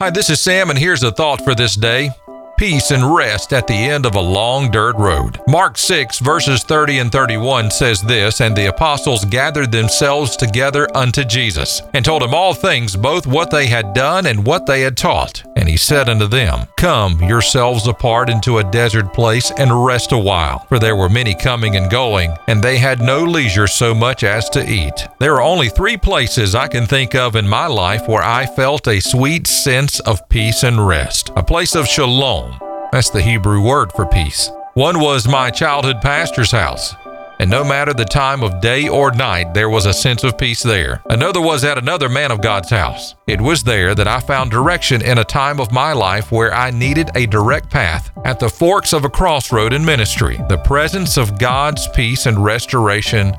Hi, this is Sam, and here's a thought for this day peace and rest at the end of a long dirt road. Mark 6, verses 30 and 31 says this And the apostles gathered themselves together unto Jesus, and told him all things, both what they had done and what they had taught. Said unto them, Come yourselves apart into a desert place and rest a while. For there were many coming and going, and they had no leisure so much as to eat. There are only three places I can think of in my life where I felt a sweet sense of peace and rest a place of shalom that's the Hebrew word for peace. One was my childhood pastor's house, and no matter the time of day or night, there was a sense of peace there. Another was at another man of God's house. It was there that I found direction in a time of my life where I needed a direct path at the forks of a crossroad in ministry. The presence of God's peace and restoration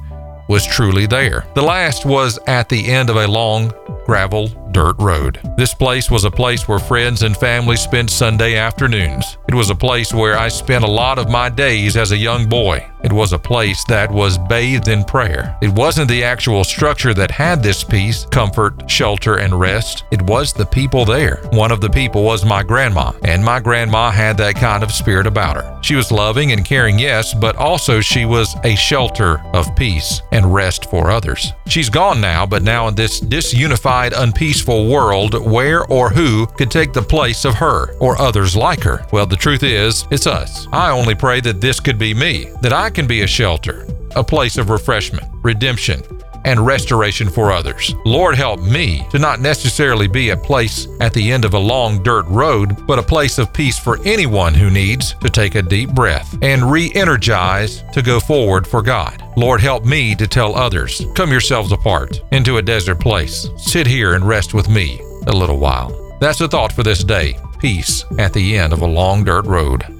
was truly there. The last was at the end of a long gravel dirt road. This place was a place where friends and family spent Sunday afternoons. It was a place where I spent a lot of my days as a young boy. It was a place that was bathed in prayer. It wasn't the actual structure that had this peace, comfort, shelter, and rest. It was the people there. One of the people was my grandma, and my grandma had that kind of spirit about her. She was loving and caring, yes, but also she was a shelter of peace and rest for others. She's gone now, but now in this disunified, unpeaceful world, where or who could take the place of her or others like her? Well, the truth is, it's us. I only pray that this could be me, that I can be a shelter, a place of refreshment, redemption, and restoration for others. Lord, help me to not necessarily be a place at the end of a long dirt road, but a place of peace for anyone who needs to take a deep breath and re energize to go forward for God. Lord, help me to tell others, come yourselves apart into a desert place. Sit here and rest with me a little while. That's the thought for this day. Peace at the end of a long dirt road.